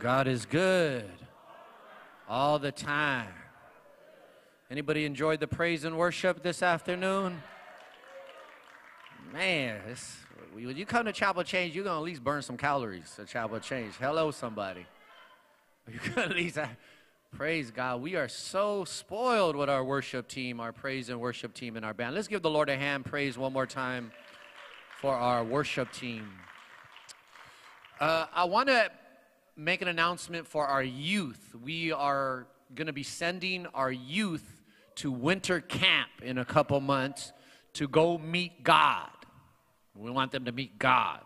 God is good all the time. Anybody enjoyed the praise and worship this afternoon? Man, when you come to Chapel Change, you're going to at least burn some calories at Chapel Change. Hello, somebody. You're going to at least, praise God. We are so spoiled with our worship team, our praise and worship team, and our band. Let's give the Lord a hand praise one more time for our worship team. Uh, I want to make an announcement for our youth. We are going to be sending our youth to winter camp in a couple months to go meet God. We want them to meet God.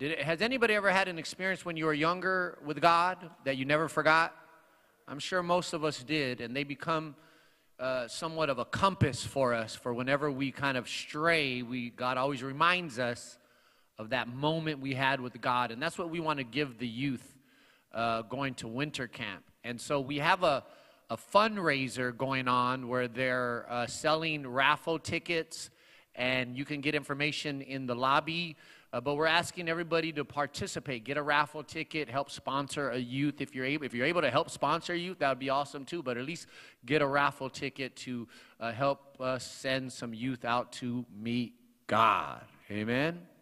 It, has anybody ever had an experience when you were younger with God that you never forgot? I'm sure most of us did, and they become uh, somewhat of a compass for us for whenever we kind of stray. We God always reminds us of that moment we had with God, and that's what we want to give the youth uh, going to winter camp. And so we have a, a fundraiser going on where they're uh, selling raffle tickets, and you can get information in the lobby. Uh, but we're asking everybody to participate. Get a raffle ticket. Help sponsor a youth. If you're able, if you're able to help sponsor a youth, that would be awesome too. But at least get a raffle ticket to uh, help us send some youth out to meet God. Amen.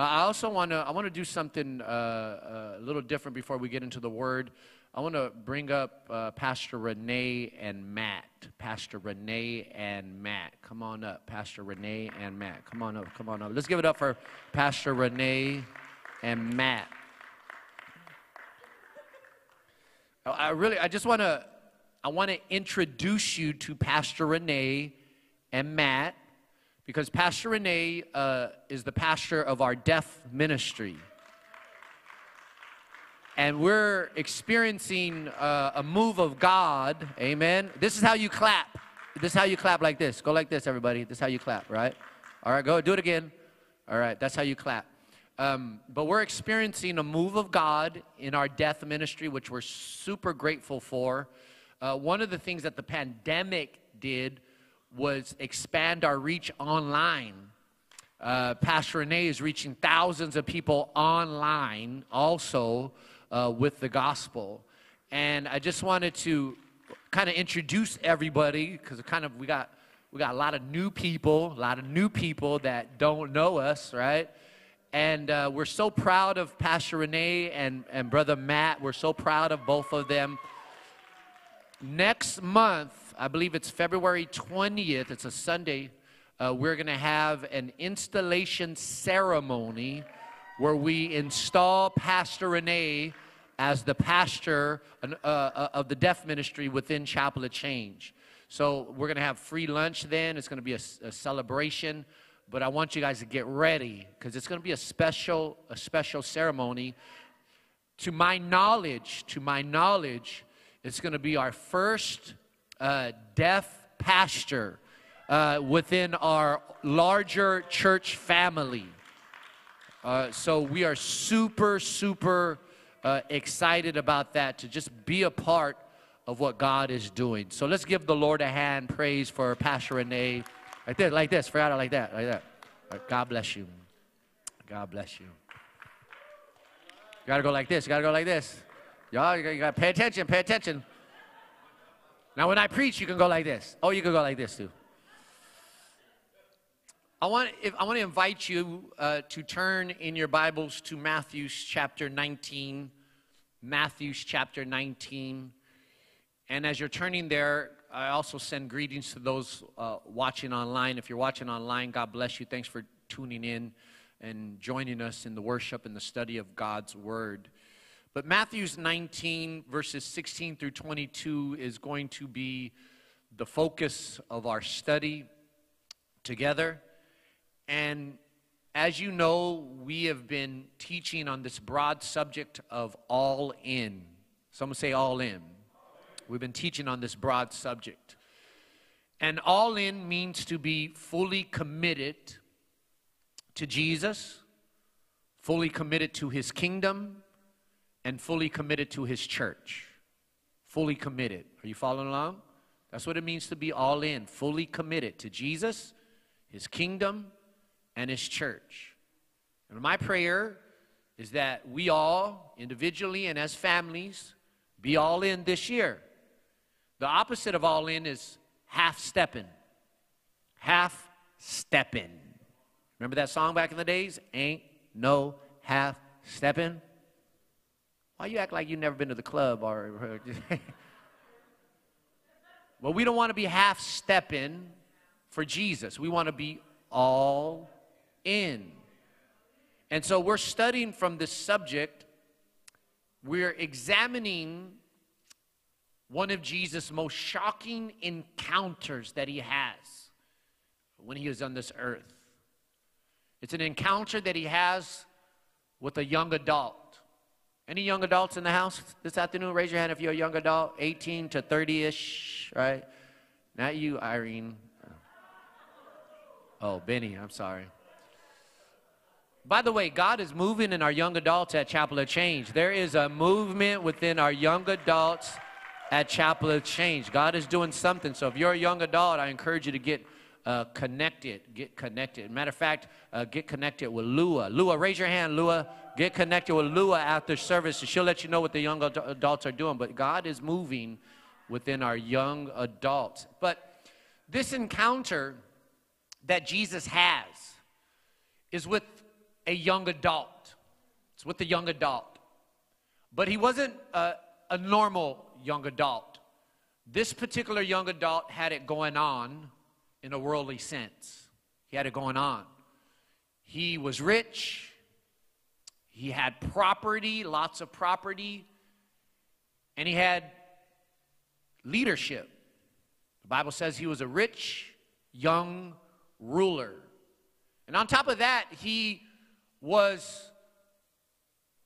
Uh, I also want to I want to do something uh, uh, a little different before we get into the Word. I want to bring up uh, Pastor Renee and Matt. Pastor Renee and Matt. Come on up, Pastor Renee and Matt. Come on up, come on up. Let's give it up for Pastor Renee and Matt. I really, I just want to, I want to introduce you to Pastor Renee and Matt because Pastor Renee uh, is the pastor of our deaf ministry. And we're experiencing uh, a move of God. Amen. This is how you clap. This is how you clap like this. Go like this, everybody. This is how you clap, right? All right, go do it again. All right, that's how you clap. Um, but we're experiencing a move of God in our deaf ministry, which we're super grateful for. Uh, one of the things that the pandemic did was expand our reach online. Uh, Pastor Renee is reaching thousands of people online also uh, with the gospel. And I just wanted to kind of introduce everybody because kind of we got we got a lot of new people, a lot of new people that don't know us, right? And uh, we're so proud of Pastor Renee and, and Brother Matt. We're so proud of both of them. Next month, I believe it's February 20th, it's a Sunday, uh, we're going to have an installation ceremony where we install Pastor Renee as the pastor uh, uh, of the deaf ministry within Chapel of Change. So we're going to have free lunch then. It's going to be a, a celebration, but I want you guys to get ready because it's going to be a special, a special ceremony. To my knowledge, to my knowledge, it's going to be our first uh, deaf pastor uh, within our larger church family. Uh, so we are super, super uh, excited about that to just be a part of what God is doing. So let's give the Lord a hand praise for Pastor Renee. Like this, like this, it like that, like that. Right, God bless you. God bless you. You gotta go like this, you gotta go like this. Y'all, you gotta pay attention, pay attention. Now, when I preach, you can go like this. Oh, you can go like this too. I want, if, I want to invite you uh, to turn in your Bibles to Matthew's chapter 19. Matthew's chapter 19. And as you're turning there, I also send greetings to those uh, watching online. If you're watching online, God bless you. Thanks for tuning in and joining us in the worship and the study of God's Word. But Matthew's 19, verses 16 through 22, is going to be the focus of our study together. And as you know, we have been teaching on this broad subject of all in. Someone say all in. We've been teaching on this broad subject. And all in means to be fully committed to Jesus, fully committed to his kingdom, and fully committed to his church. Fully committed. Are you following along? That's what it means to be all in, fully committed to Jesus, his kingdom, and his church. And my prayer is that we all, individually and as families, be all in this year. The opposite of all in is half stepping. Half stepping. Remember that song back in the days? Ain't no half stepping. Why you act like you've never been to the club or Well, we don't want to be half stepping for Jesus. We want to be all in. And so we're studying from this subject. We're examining one of Jesus' most shocking encounters that he has when he is on this earth. It's an encounter that he has with a young adult. Any young adults in the house this afternoon? Raise your hand if you're a young adult, 18 to 30 ish, right? Not you, Irene. Oh, oh, Benny, I'm sorry. By the way, God is moving in our young adults at Chapel of Change. There is a movement within our young adults at Chapel of Change. God is doing something. So if you're a young adult, I encourage you to get uh, connected. Get connected. Matter of fact, uh, get connected with Lua. Lua, raise your hand, Lua. Get connected with Lua after service. She'll let you know what the young ad- adults are doing. But God is moving within our young adults. But this encounter that Jesus has is with a young adult. It's with a young adult. But he wasn't a, a normal young adult. This particular young adult had it going on in a worldly sense. He had it going on. He was rich. He had property, lots of property. And he had leadership. The Bible says he was a rich young ruler. And on top of that, he was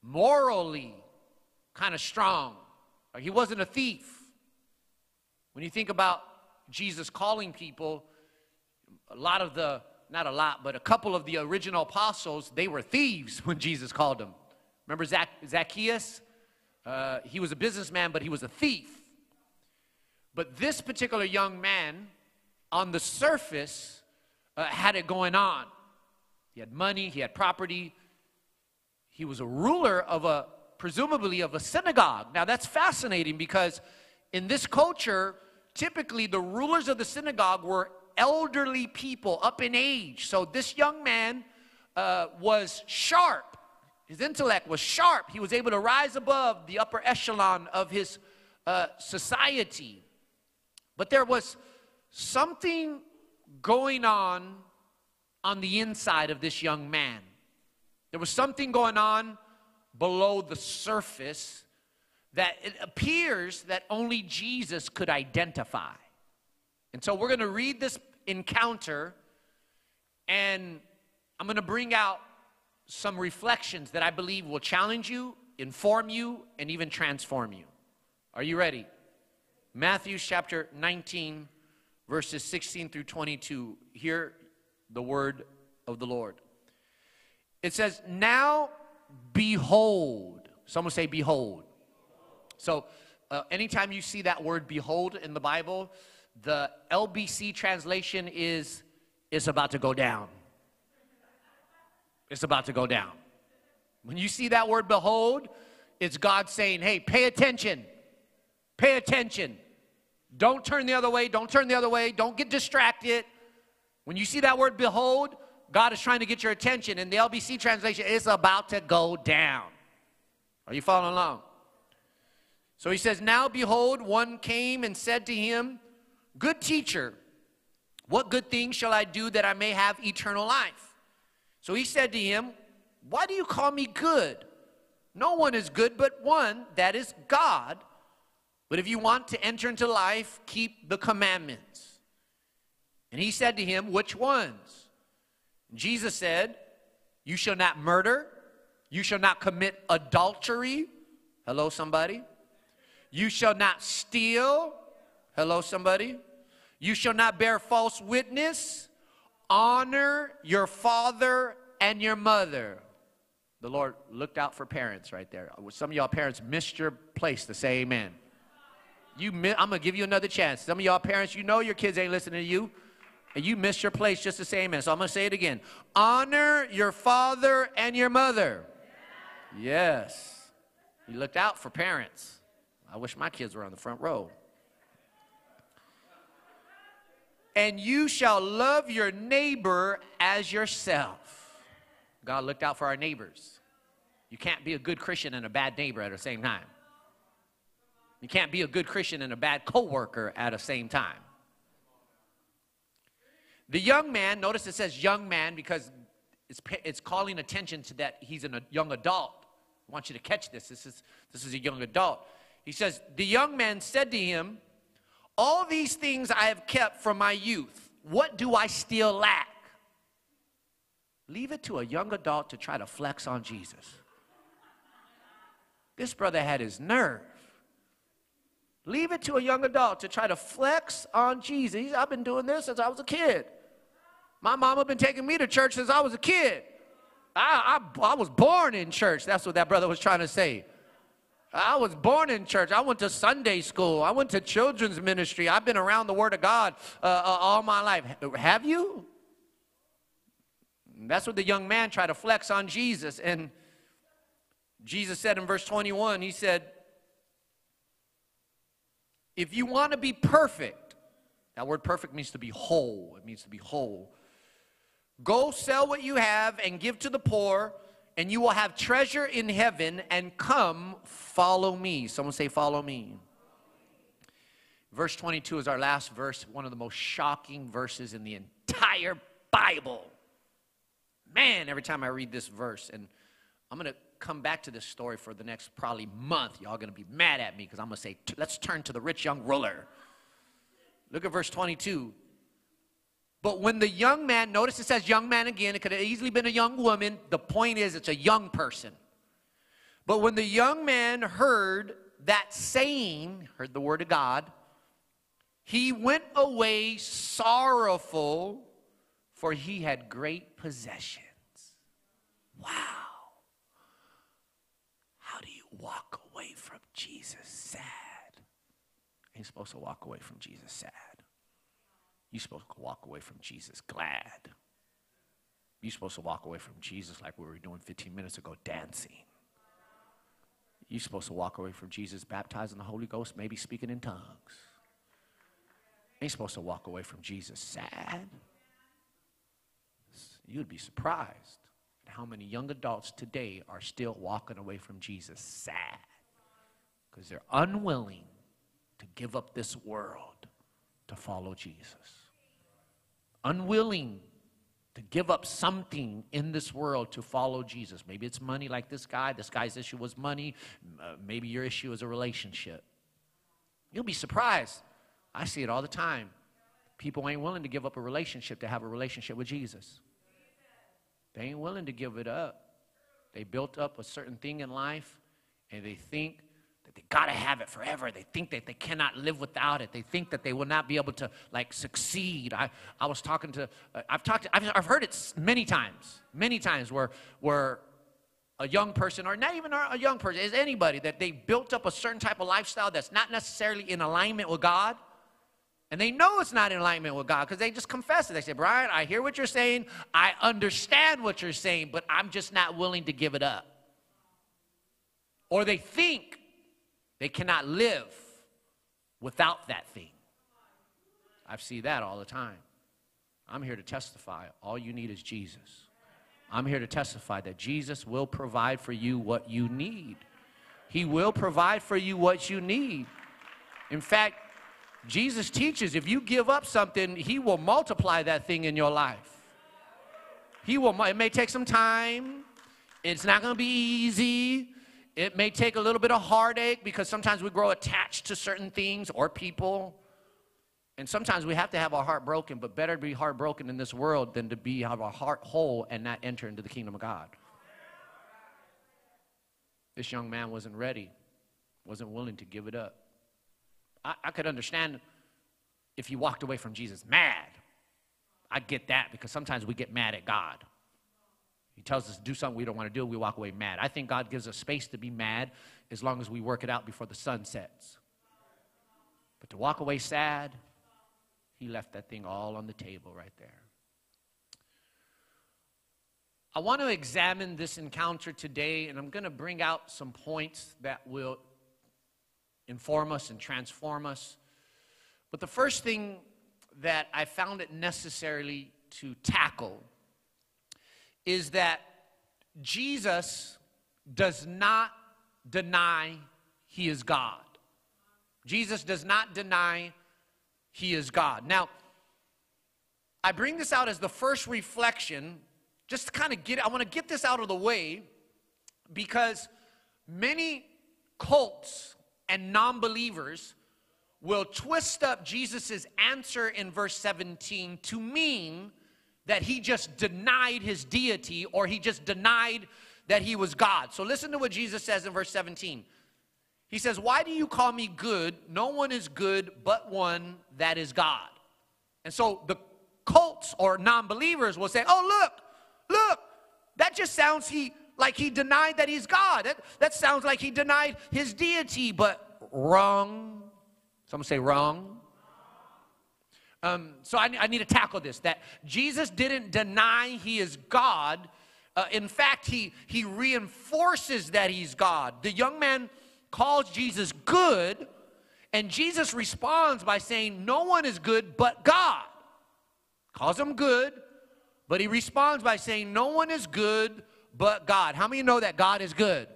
morally kind of strong. He wasn't a thief. When you think about Jesus calling people, a lot of the, not a lot, but a couple of the original apostles, they were thieves when Jesus called them. Remember Zac- Zacchaeus? Uh, he was a businessman, but he was a thief. But this particular young man, on the surface, uh, had it going on. He had money, he had property. He was a ruler of a, presumably, of a synagogue. Now, that's fascinating because in this culture, typically the rulers of the synagogue were elderly people up in age. So this young man uh, was sharp. His intellect was sharp. He was able to rise above the upper echelon of his uh, society. But there was something going on on the inside of this young man. There was something going on below the surface that it appears that only Jesus could identify. And so we're going to read this encounter and I'm going to bring out some reflections that I believe will challenge you, inform you, and even transform you. Are you ready? Matthew chapter 19, verses 16 through 22. Hear the word of the Lord. It says, Now behold. Someone say, Behold. So, uh, anytime you see that word behold in the Bible, the LBC translation is, It's about to go down. It's about to go down. When you see that word behold, it's God saying, Hey, pay attention. Pay attention. Don't turn the other way. Don't turn the other way. Don't get distracted. When you see that word behold, God is trying to get your attention. In the LBC translation, it's about to go down. Are you following along? So he says, Now behold, one came and said to him, Good teacher, what good thing shall I do that I may have eternal life? So he said to him, Why do you call me good? No one is good but one, that is God. But if you want to enter into life, keep the commandments. And he said to him, Which ones? Jesus said, You shall not murder. You shall not commit adultery. Hello, somebody. You shall not steal. Hello, somebody. You shall not bear false witness. Honor your father and your mother. The Lord looked out for parents right there. Some of y'all parents missed your place to say amen. You, I'm gonna give you another chance. Some of y'all parents, you know your kids ain't listening to you, and you missed your place just to say amen. So I'm gonna say it again. Honor your father and your mother. Yes. He looked out for parents. I wish my kids were on the front row. And you shall love your neighbor as yourself. God looked out for our neighbors. You can't be a good Christian and a bad neighbor at the same time. You can't be a good Christian and a bad coworker at the same time. The young man, notice it says young man because it's, it's calling attention to that he's a young adult. I want you to catch this. This is, this is a young adult. He says, The young man said to him, All these things I have kept from my youth. What do I still lack? Leave it to a young adult to try to flex on Jesus. This brother had his nerve. Leave it to a young adult to try to flex on Jesus. I've been doing this since I was a kid. My mama been taking me to church since I was a kid. I, I, I was born in church. That's what that brother was trying to say. I was born in church. I went to Sunday school. I went to children's ministry. I've been around the Word of God uh, uh, all my life. Have you? That's what the young man tried to flex on Jesus. And Jesus said in verse 21, He said, If you want to be perfect, that word perfect means to be whole. It means to be whole. Go sell what you have and give to the poor, and you will have treasure in heaven, and come follow me. Someone say, Follow me. Verse 22 is our last verse, one of the most shocking verses in the entire Bible. Man, every time I read this verse, and I'm going to come back to this story for the next probably month. Y'all going to be mad at me because I'm going to say, let's turn to the rich young ruler. Look at verse 22. But when the young man, notice it says young man again, it could have easily been a young woman. The point is, it's a young person. But when the young man heard that saying, heard the word of God, he went away sorrowful, for he had great possessions. Wow. How do you walk away from Jesus sad? You're supposed to walk away from Jesus sad. You're supposed to walk away from Jesus glad. You're supposed to walk away from Jesus like we were doing 15 minutes ago, dancing. You're supposed to walk away from Jesus baptized in the Holy Ghost, maybe speaking in tongues. Ain't supposed to walk away from Jesus sad. You'd be surprised at how many young adults today are still walking away from Jesus sad because they're unwilling to give up this world to follow Jesus unwilling to give up something in this world to follow Jesus. Maybe it's money, like this guy. This guy's issue was money. Uh, maybe your issue is a relationship. You'll be surprised. I see it all the time. People ain't willing to give up a relationship to have a relationship with Jesus. They ain't willing to give it up. They built up a certain thing in life and they think they got to have it forever. They think that they cannot live without it. They think that they will not be able to like succeed. I, I was talking to, uh, I've talked, to, I've, I've heard it many times, many times where, where a young person or not even a young person, is anybody that they built up a certain type of lifestyle that's not necessarily in alignment with God. And they know it's not in alignment with God because they just confess it. They say, Brian, I hear what you're saying. I understand what you're saying, but I'm just not willing to give it up. Or they think they cannot live without that thing. I see that all the time. I'm here to testify. All you need is Jesus. I'm here to testify that Jesus will provide for you what you need. He will provide for you what you need. In fact, Jesus teaches if you give up something, He will multiply that thing in your life. He will, it may take some time, it's not going to be easy, it may take a little bit of heartache because sometimes we grow attached to certain things or people. And sometimes we have to have our heart broken, but better to be heartbroken in this world than to be have our heart whole and not enter into the kingdom of God. This young man wasn't ready, wasn't willing to give it up. I, I could understand if he walked away from Jesus mad. I get that because sometimes we get mad at God. He tells us to do something we don't want to do, we walk away mad. I think God gives us space to be mad as long as we work it out before the sun sets. But to walk away sad, he left that thing all on the table right there. I want to examine this encounter today, and I'm going to bring out some points that will inform us and transform us. But the first thing that I found it necessarily to tackle is that Jesus does not deny he is God. Jesus does not deny he is God. Now, I bring this out as the first reflection, just to kind of get, I want to get this out of the way because many cults and non believers will twist up Jesus' answer in verse 17 to mean that he just denied his deity or he just denied that he was God. So listen to what Jesus says in verse 17. He says, Why do you call me good? No one is good but one that is God. And so the cults or non believers will say, Oh, look, look, that just sounds he, like he denied that he's God. That, that sounds like he denied his deity, but wrong. Someone say wrong. Um, so I, I, need to tackle this that Jesus didn't deny he is God. Uh, in fact, he, he reinforces that he's God. The young man calls Jesus good, and Jesus responds by saying, No one is good but God. Calls him good, but he responds by saying, No one is good but God. How many know that God is good?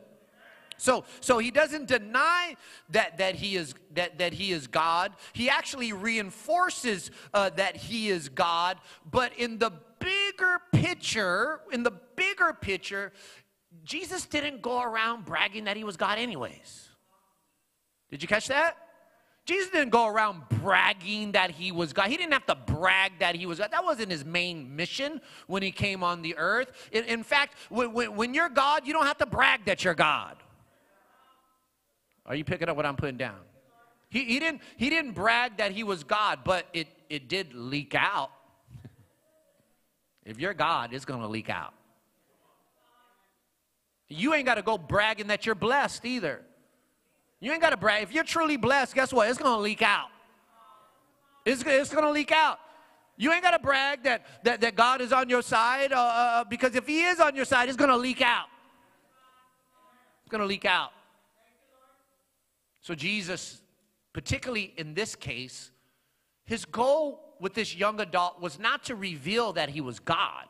So, so he doesn't deny that, that, he is, that, that he is God. He actually reinforces uh, that he is God. But in the bigger picture, in the bigger picture, Jesus didn't go around bragging that he was God anyways. Did you catch that? Jesus didn't go around bragging that he was God. He didn't have to brag that he was God. That wasn't his main mission when he came on the earth. In, in fact, when, when, when you're God, you don't have to brag that you're God. Are you picking up what I'm putting down? He, he, didn't, he didn't brag that he was God, but it, it did leak out. if you're God, it's going to leak out. You ain't got to go bragging that you're blessed either. You ain't got to brag. If you're truly blessed, guess what? It's going to leak out. It's, it's going to leak out. You ain't got to brag that, that, that God is on your side uh, uh, because if He is on your side, it's going to leak out. It's going to leak out. So, Jesus, particularly in this case, his goal with this young adult was not to reveal that he was God.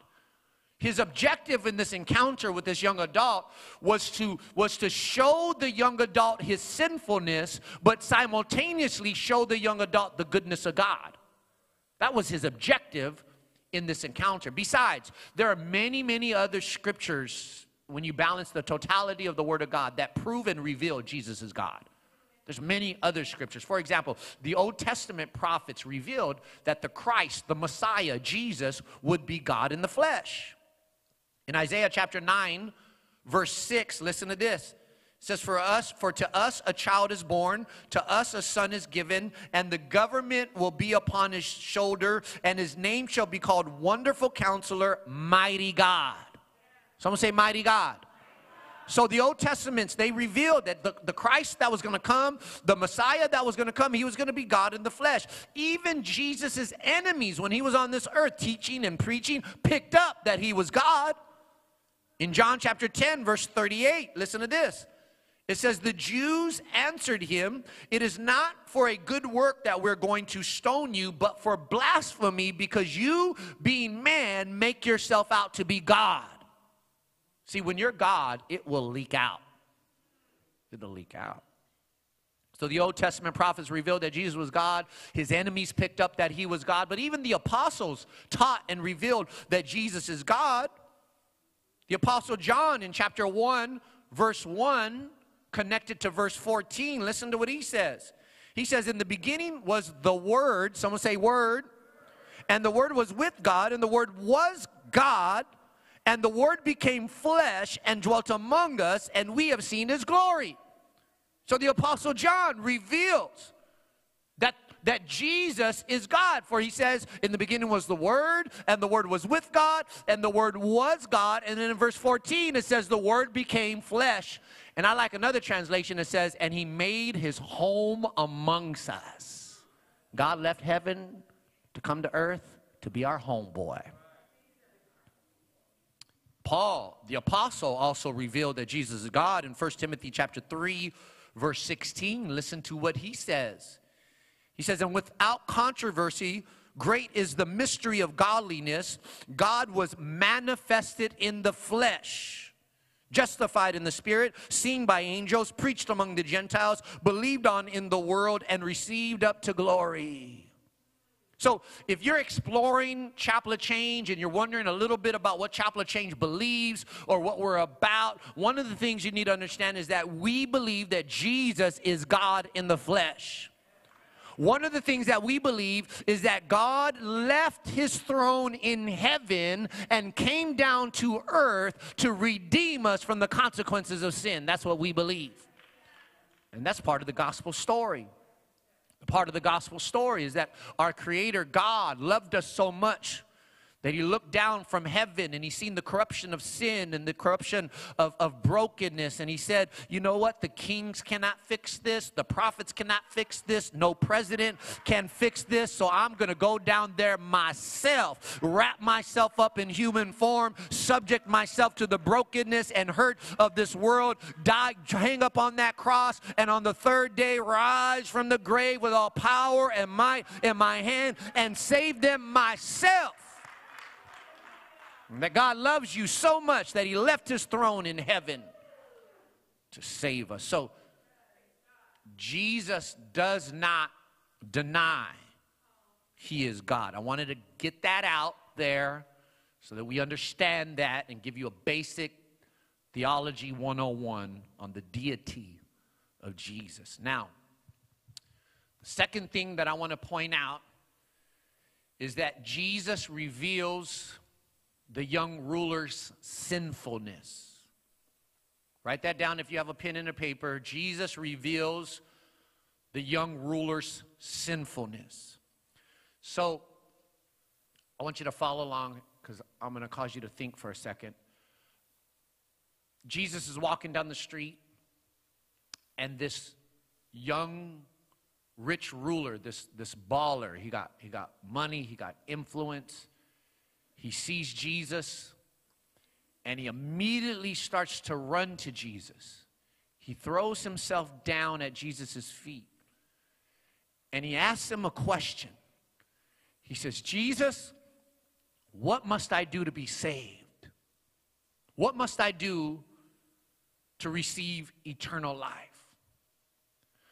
His objective in this encounter with this young adult was to, was to show the young adult his sinfulness, but simultaneously show the young adult the goodness of God. That was his objective in this encounter. Besides, there are many, many other scriptures when you balance the totality of the Word of God that prove and reveal Jesus is God. There's many other scriptures. For example, the Old Testament prophets revealed that the Christ, the Messiah, Jesus, would be God in the flesh. In Isaiah chapter 9, verse 6, listen to this. It says, For us, for to us a child is born, to us a son is given, and the government will be upon his shoulder, and his name shall be called Wonderful Counselor, Mighty God. Someone say, Mighty God. So the Old Testaments, they revealed that the, the Christ that was going to come, the Messiah that was going to come, he was going to be God in the flesh. Even Jesus' enemies, when he was on this earth teaching and preaching, picked up that he was God. In John chapter 10, verse 38, listen to this. It says, The Jews answered him, It is not for a good work that we're going to stone you, but for blasphemy, because you, being man, make yourself out to be God. See, when you're God, it will leak out. It'll leak out. So the Old Testament prophets revealed that Jesus was God. His enemies picked up that he was God. But even the apostles taught and revealed that Jesus is God. The apostle John in chapter 1, verse 1, connected to verse 14, listen to what he says. He says, In the beginning was the Word, someone say Word, and the Word was with God, and the Word was God. And the Word became flesh and dwelt among us, and we have seen His glory. So the Apostle John reveals that, that Jesus is God. For he says, In the beginning was the Word, and the Word was with God, and the Word was God. And then in verse 14, it says, The Word became flesh. And I like another translation that says, And He made His home amongst us. God left heaven to come to earth to be our homeboy. Paul, the apostle, also revealed that Jesus is God in 1 Timothy chapter 3, verse 16. Listen to what he says. He says, And without controversy, great is the mystery of godliness. God was manifested in the flesh, justified in the spirit, seen by angels, preached among the Gentiles, believed on in the world, and received up to glory. So, if you're exploring Chapel of Change and you're wondering a little bit about what Chapel of Change believes or what we're about, one of the things you need to understand is that we believe that Jesus is God in the flesh. One of the things that we believe is that God left his throne in heaven and came down to earth to redeem us from the consequences of sin. That's what we believe. And that's part of the gospel story part of the gospel story is that our creator God loved us so much that he looked down from heaven and he seen the corruption of sin and the corruption of, of brokenness. And he said you know what? The kings cannot fix this. The prophets cannot fix this. No president can fix this. So i'm going to go down there myself wrap myself up in human form subject myself to the brokenness and hurt of this world die hang up on that cross and on the third day rise from the grave with all power and might in my hand and save them myself that God loves you so much that He left His throne in heaven to save us. So, Jesus does not deny He is God. I wanted to get that out there so that we understand that and give you a basic theology 101 on the deity of Jesus. Now, the second thing that I want to point out is that Jesus reveals the young ruler's sinfulness. Write that down if you have a pen and a paper. Jesus reveals the young ruler's sinfulness. So, I want you to follow along because I'm going to cause you to think for a second. Jesus is walking down the street, and this young, rich ruler, this, this baller, he got, he got money, he got influence, he sees Jesus and he immediately starts to run to Jesus. He throws himself down at Jesus' feet and he asks him a question. He says, Jesus, what must I do to be saved? What must I do to receive eternal life?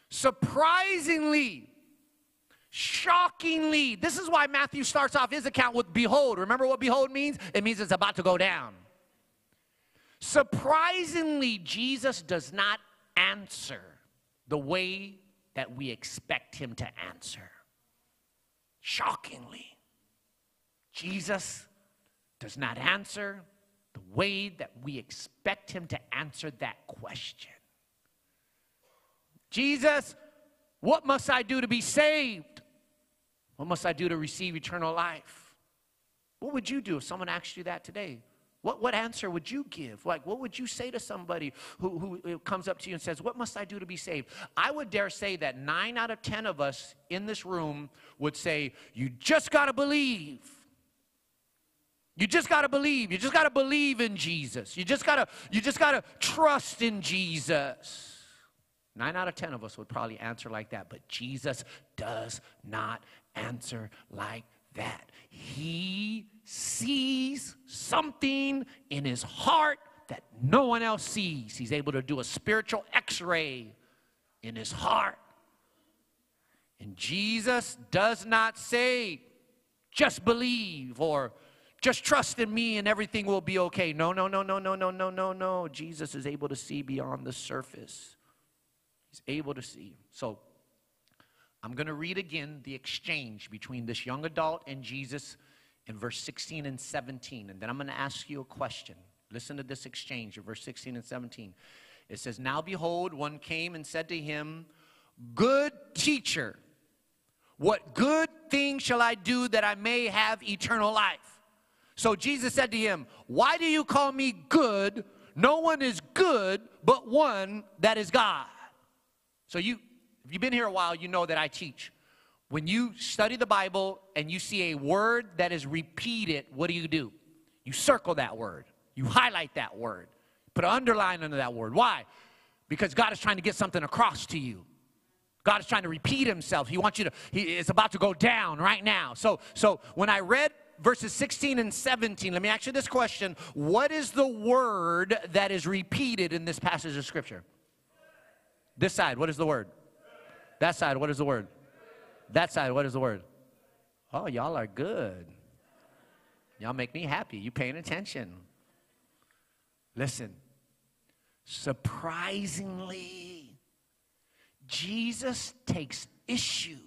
Surprisingly, Shockingly, this is why Matthew starts off his account with behold. Remember what behold means? It means it's about to go down. Surprisingly, Jesus does not answer the way that we expect him to answer. Shockingly, Jesus does not answer the way that we expect him to answer that question. Jesus, what must I do to be saved? What must I do to receive eternal life? What would you do if someone asked you that today? What, what answer would you give? Like, what would you say to somebody who, who comes up to you and says, What must I do to be saved? I would dare say that nine out of 10 of us in this room would say, You just got to believe. You just got to believe. You just got to believe in Jesus. You just got to you just got to trust in Jesus. Nine out of 10 of us would probably answer like that, but Jesus does not answer like that. He sees something in his heart that no one else sees. He's able to do a spiritual x ray in his heart. And Jesus does not say, just believe or just trust in me and everything will be okay. No, no, no, no, no, no, no, no, no. Jesus is able to see beyond the surface. He's able to see. So I'm going to read again the exchange between this young adult and Jesus in verse 16 and 17. And then I'm going to ask you a question. Listen to this exchange in verse 16 and 17. It says, Now behold, one came and said to him, Good teacher, what good thing shall I do that I may have eternal life? So Jesus said to him, Why do you call me good? No one is good but one that is God. So you, if you've been here a while, you know that I teach. When you study the Bible and you see a word that is repeated, what do you do? You circle that word. You highlight that word. Put an underline under that word. Why? Because God is trying to get something across to you. God is trying to repeat himself. He wants you to, he is about to go down right now. So, so when I read verses 16 and 17, let me ask you this question. What is the word that is repeated in this passage of scripture? This side, what is the word? That side, what is the word? That side, what is the word? Oh, y'all are good. Y'all make me happy. You paying attention. Listen, surprisingly, Jesus takes issue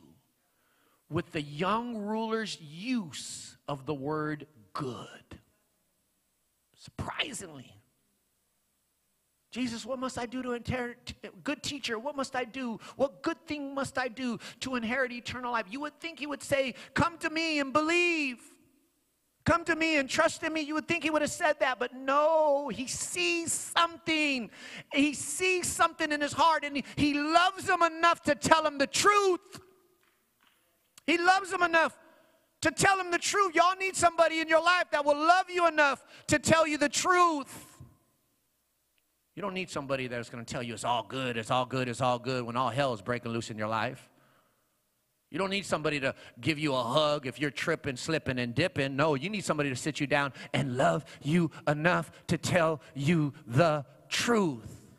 with the young ruler's use of the word good. Surprisingly. Jesus, what must I do to inherit? Good teacher, what must I do? What good thing must I do to inherit eternal life? You would think he would say, Come to me and believe. Come to me and trust in me. You would think he would have said that, but no, he sees something. He sees something in his heart, and he, loves him enough to tell him the truth. He loves him enough to tell him the truth. Y'all need somebody in your life that will love you enough to tell you the truth. You don't need somebody that's going to tell you it's all good, it's all good, it's all good when all hell is breaking loose in your life. You don't need somebody to give you a hug if you're tripping, slipping, and dipping. No, you need somebody to sit you down and love you enough to tell you the truth.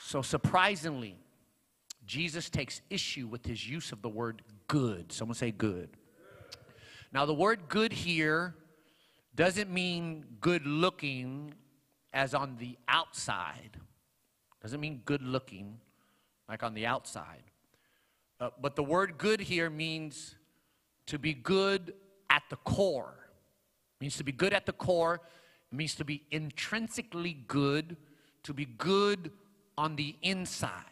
So, surprisingly, Jesus takes issue with his use of the word good. Someone say good. Now, the word good here doesn't mean good looking as on the outside, doesn't mean good looking like on the outside. Uh, but the word good here means to be good at the core. It means to be good at the core. It means to be intrinsically good, to be good on the inside.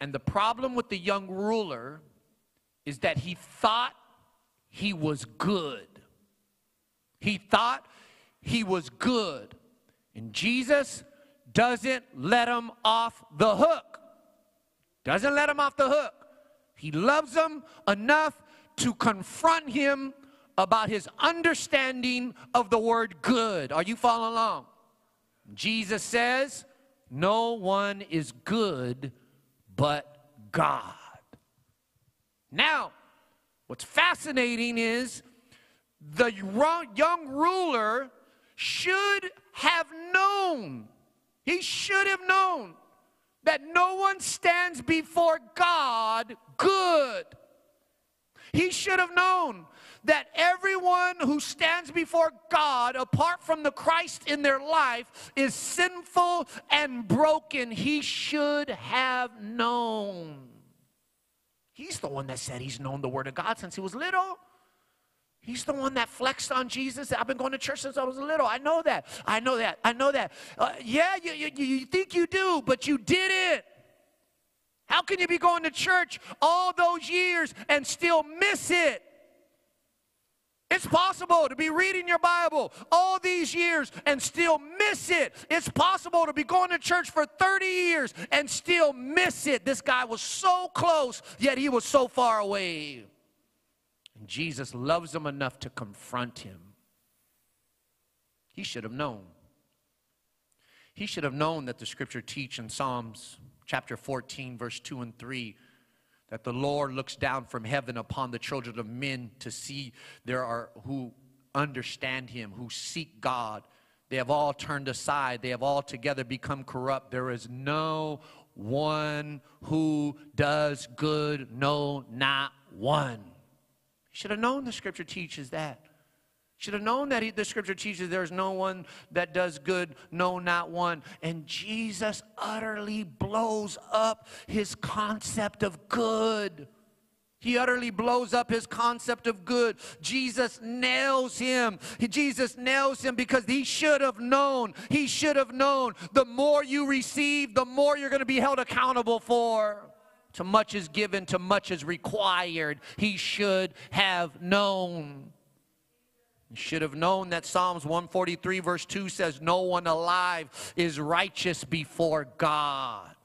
And the problem with the young ruler is that he thought he was good. He thought he was good. And Jesus doesn't let him off the hook. Doesn't let him off the hook. He loves him enough to confront him about his understanding of the word good. Are you following along? Jesus says, No one is good but God. Now, what's fascinating is the young ruler should have known, he should have known that no one stands before God good. He should have known that everyone who stands before God, apart from the Christ in their life, is sinful and broken. He should have known. He's the one that said he's known the Word of God since he was little. He's the one that flexed on Jesus. I've been going to church since I was little. I know that. I know that. I know that. Uh, yeah, you, you, you think you do, but you didn't. How can you be going to church all those years and still miss it? It's possible to be reading your Bible all these years and still miss it. It's possible to be going to church for 30 years and still miss it. This guy was so close, yet he was so far away. And Jesus loves him enough to confront him. He should have known. He should have known that the scripture teach in Psalms chapter 14 verse 2 and 3 that the Lord looks down from heaven upon the children of men to see there are who understand him, who seek God. They have all turned aside. They have all together become corrupt. There is no one who does good, no, not one. Should have known the scripture teaches that. Should have known that he, the scripture teaches there's no one that does good, no, not one. And Jesus utterly blows up his concept of good. He utterly blows up his concept of good. Jesus nails him. Jesus nails him because he should have known. He should have known. The more you receive, the more you're going to be held accountable for. To much is given, to much is required. He should have known. He should have known that Psalms 143, verse 2 says, No one alive is righteous before God.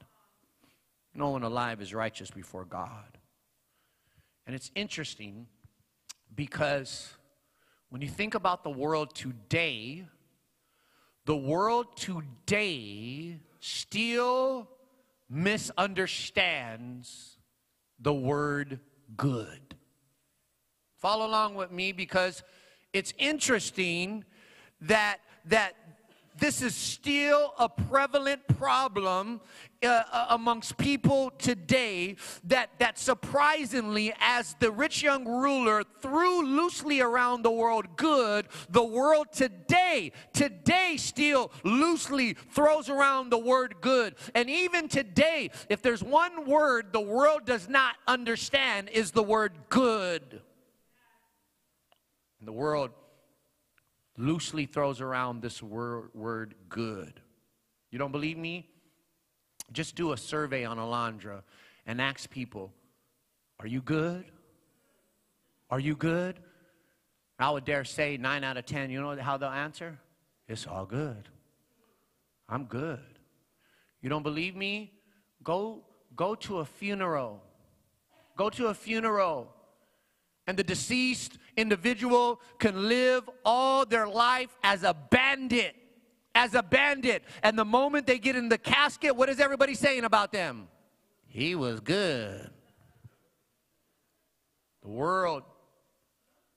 No one alive is righteous before God. And it's interesting because When you think about the world today, the world today still misunderstands the word good. Follow along with me because it's interesting that that this is still a prevalent problem uh, uh, amongst people today that, that surprisingly, as the rich young ruler threw loosely around the world good, the world today, today still loosely throws around the word good. And even today, if there's one word the world does not understand, is the word good. And the world loosely throws around this word, word good. You don't believe me? Just do a survey on Alondra and ask people, Are you good? Are you good? I would dare say nine out of ten, you know how they'll answer? It's all good. I'm good. You don't believe me? Go, go to a funeral. Go to a funeral and the deceased individual can live all their life as a bandit. As a bandit. And the moment they get in the casket, what is everybody saying about them? He was good. The world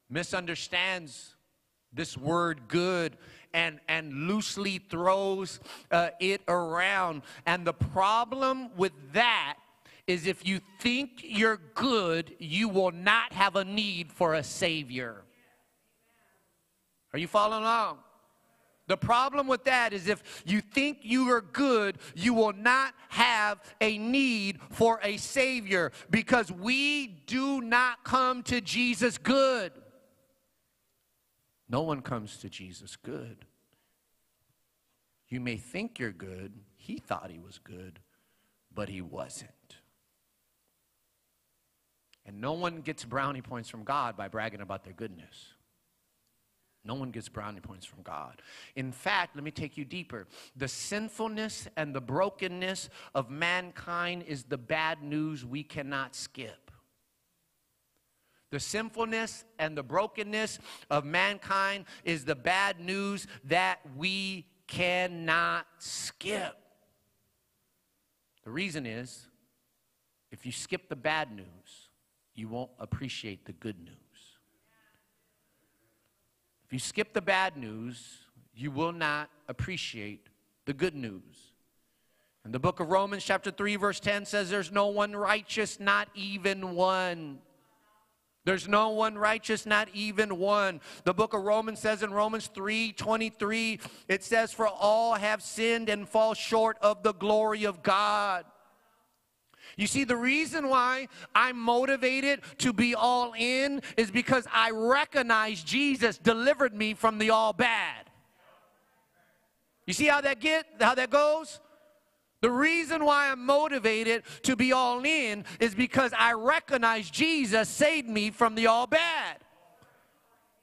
misunderstands this word good and, and loosely throws uh, it around. And the problem with that is if you think you're good, you will not have a need for a Savior. Are you following along? The problem with that is if you think you are good, you will not have a need for a Savior because we do not come to Jesus good. No one comes to Jesus good. You may think you're good. He thought he was good, but he wasn't. And no one gets brownie points from God by bragging about their goodness. No one gets brownie points from God. In fact, let me take you deeper. The sinfulness and the brokenness of mankind is the bad news we cannot skip. The sinfulness and the brokenness of mankind is the bad news that we cannot skip. The reason is if you skip the bad news, you won't appreciate the good news. If you skip the bad news, you will not appreciate the good news. And the book of Romans, chapter 3, verse 10 says, There's no one righteous, not even one. There's no one righteous, not even one. The book of Romans says in Romans 3 23, it says, For all have sinned and fall short of the glory of God. You see, the reason why I'm motivated to be all in is because I recognize Jesus delivered me from the all bad. You see how that get how that goes? The reason why I'm motivated to be all in is because I recognize Jesus saved me from the all bad.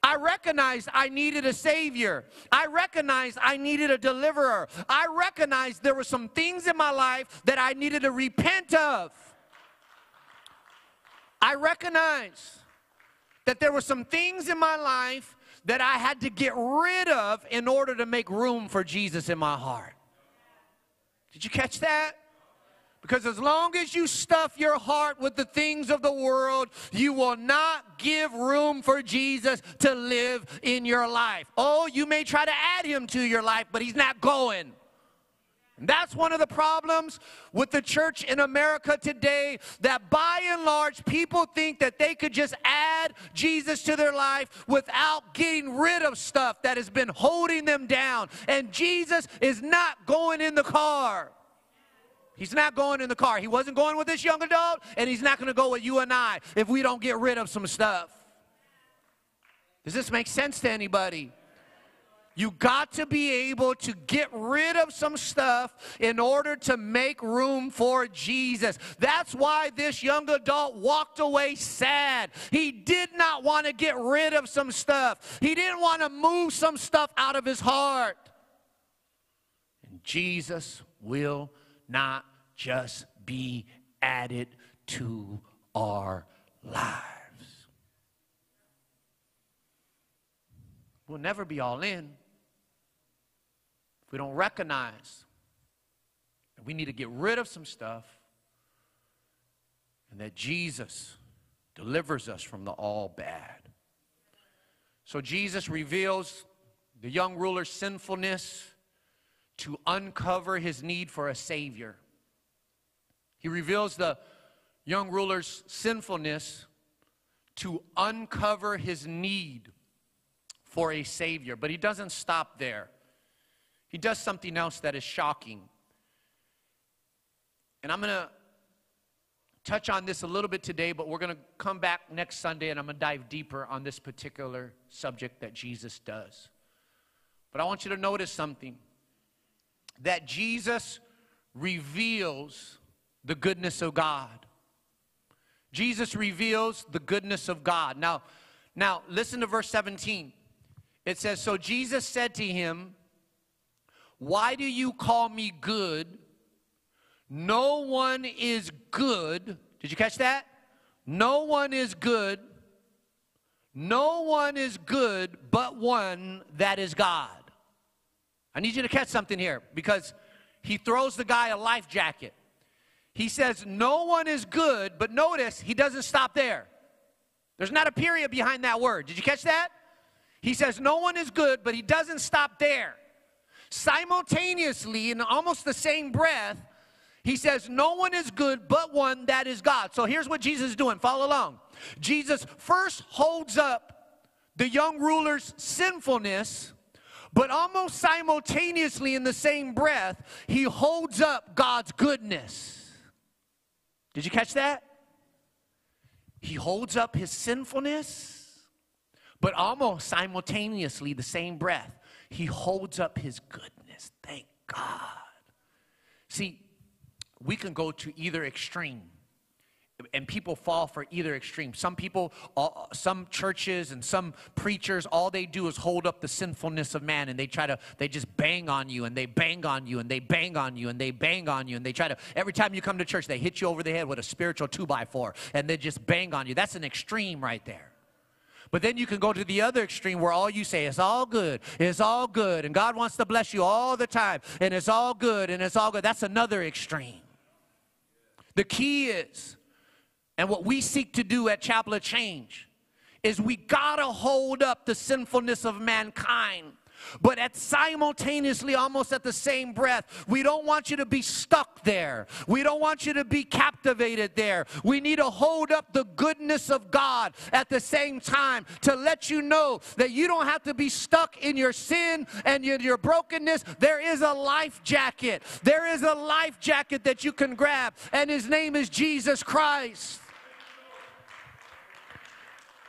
I recognized I needed a Savior. I recognized I needed a deliverer. I recognized there were some things in my life that I needed to repent of. I recognized that there were some things in my life that I had to get rid of in order to make room for Jesus in my heart. Did you catch that? Because as long as you stuff your heart with the things of the world, you will not give room for Jesus to live in your life. Oh, you may try to add him to your life, but he's not going. And that's one of the problems with the church in America today that by and large people think that they could just add Jesus to their life without getting rid of stuff that has been holding them down. And Jesus is not going in the car. He's not going in the car. He wasn't going with this young adult, and he's not going to go with you and I if we don't get rid of some stuff. Does this make sense to anybody? You got to be able to get rid of some stuff in order to make room for Jesus. That's why this young adult walked away sad. He did not want to get rid of some stuff, he didn't want to move some stuff out of his heart. And Jesus will not just be added to our lives. we'll never be all in. If we don't recognize that we need to get rid of some stuff and that Jesus delivers us from the all bad. So Jesus reveals the young ruler's sinfulness to uncover his need for a savior. He reveals the young ruler's sinfulness to uncover his need for a savior. But he doesn't stop there. He does something else that is shocking. And I'm going to touch on this a little bit today, but we're going to come back next Sunday and I'm going to dive deeper on this particular subject that Jesus does. But I want you to notice something that Jesus reveals the goodness of God. Jesus reveals the goodness of God. Now, now listen to verse 17. It says, So Jesus said to him, Why do you call me good? No one is good. Did you catch that? No one is good. No one is good but one that is God. I need you to catch something here because he throws the guy a life jacket. He says, No one is good, but notice he doesn't stop there. There's not a period behind that word. Did you catch that? He says, No one is good, but he doesn't stop there. Simultaneously, in almost the same breath, he says, No one is good but one that is God. So here's what Jesus is doing. Follow along. Jesus first holds up the young ruler's sinfulness, but almost simultaneously, in the same breath, he holds up God's goodness. Did you catch that? He holds up his sinfulness but almost simultaneously, the same breath, he holds up his goodness. Thank God. See, we can go to either extreme and people fall for either extreme. Some people, all, some churches and some preachers, all they do is hold up the sinfulness of man and they try to, they just bang on you and they bang on you and they bang on you and they bang on you and they try to, every time you come to church, they hit you over the head with a spiritual two by four and they just bang on you. That's an extreme right there. But then you can go to the other extreme where all you say is all good, it's all good, and God wants to bless you all the time, and it's all good, and it's all good. That's another extreme. The key is, and what we seek to do at Chapel of Change, is we gotta hold up the sinfulness of mankind but at simultaneously, almost at the same breath, we don't want you to be stuck there. We don't want you to be captivated there. We need to hold up the goodness of God at the same time to let you know that you don't have to be stuck in your sin and your, your brokenness. There is a life jacket. There is a life jacket that you can grab, and his name is Jesus Christ.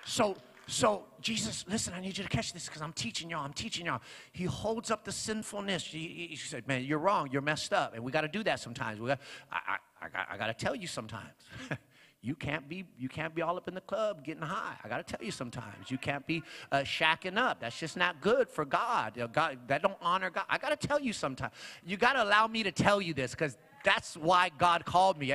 So, so Jesus, listen, I need you to catch this because I'm teaching y'all. I'm teaching y'all. He holds up the sinfulness. He, he said, man, you're wrong. You're messed up. And we got to do that sometimes. We got, I, I, I, I got to tell you sometimes. you can't be you can't be all up in the club getting high. I got to tell you sometimes. You can't be uh, shacking up. That's just not good for God. God that don't honor God. I got to tell you sometimes. You got to allow me to tell you this because that's why God called me.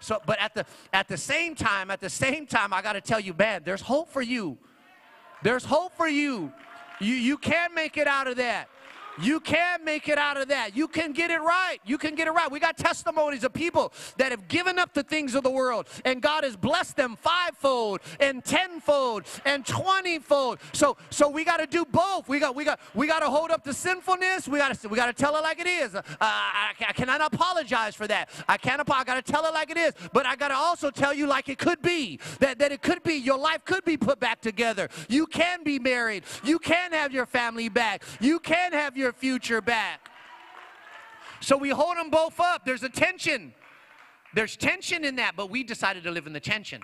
So, but at the at the same time, at the same time, I got to tell you, man, there's hope for you. There's hope for you. You, you can make it out of that. You can make it out of that. You can get it right. You can get it right. We got testimonies of people that have given up the things of the world and God has blessed them fivefold and tenfold and twentyfold. So so we got to do both. We got we got we got to hold up the sinfulness. We got to we got to tell it like it is. Uh, I, I cannot apologize for that. I can't I got to tell it like it is, but I got to also tell you like it could be. That that it could be your life could be put back together. You can be married. You can have your family back. You can have your your future back. So we hold them both up. There's a tension. There's tension in that, but we decided to live in the tension.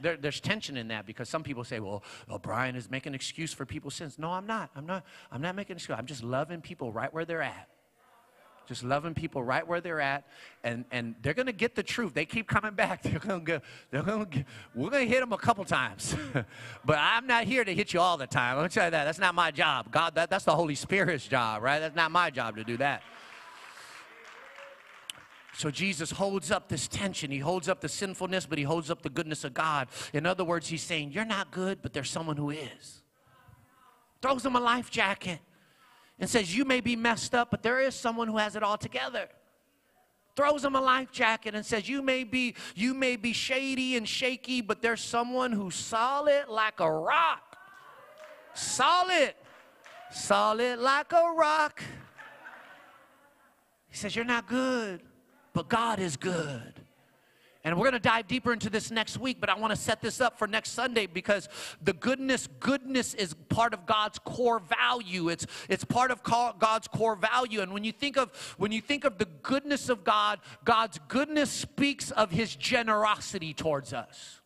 There, there's tension in that because some people say, well, well, Brian is making excuse for people's sins. No, I'm not. I'm not. I'm not making excuse. I'm just loving people right where they're at just loving people right where they're at, and, and they're going to get the truth. They keep coming back. They're going to they're going to we're going to hit them a couple times, but I'm not here to hit you all the time. Let me tell you that. That's not my job. God, that, that's the Holy Spirit's job, right? That's not my job to do that. So Jesus holds up this tension. He holds up the sinfulness, but he holds up the goodness of God. In other words, he's saying, You're not good, but there's someone who is. throws him a life jacket and says, You may be messed up, but there is someone who has it all together. Throws him a life jacket and says, You may be, you may be shady and shaky, but there's someone who's solid like a rock. Solid. Solid like a rock. He says, You're not good, but God is good. And we're going to dive deeper into this next week, but I want to set this up for next Sunday because the goodness, goodness is part of God's core value. It's, it's part of God's core value. And when you think of when you think of the goodness of God, God's goodness speaks of his generosity towards us.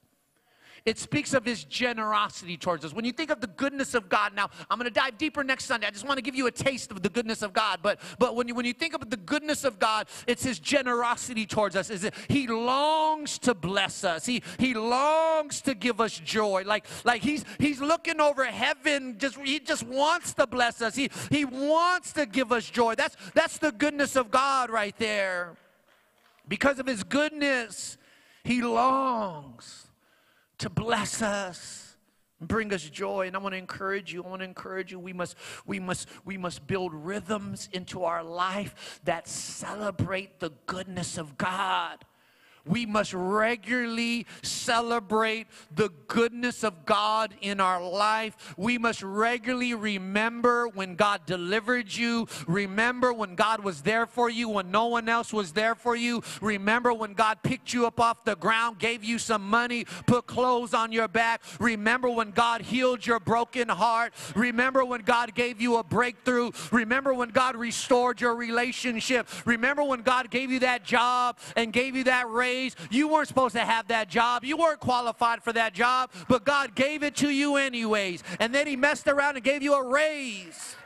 It speaks of his generosity towards us. When you think of the goodness of God, now I'm going to dive deeper next Sunday. I just want to give you a taste of the goodness of God. But, but when, you, when you think of the goodness of God, it's his generosity towards us. Is it, he longs to bless us. He, he longs to give us joy. Like, like he's, he's looking over heaven. Just, he just wants to bless us. He, he wants to give us joy. That's, that's the goodness of God right there. Because of his goodness, he longs to bless us. And bring us joy. And i want to encourage you i want to encourage you. We must we must we must build rhythms into our life that celebrate the goodness of god we must regularly celebrate the goodness of God in our life. We must regularly remember when God delivered you. Remember when God was there for you when no one else was there for you. Remember when God picked you up off the ground, gave you some money, put clothes on your back. Remember when God healed your broken heart. Remember when God gave you a breakthrough. Remember when God restored your relationship. Remember when God gave you that job and gave you that raise You weren't supposed to have that job. You weren't qualified for that job, but God gave it to you anyways. And then He messed around and gave you a raise.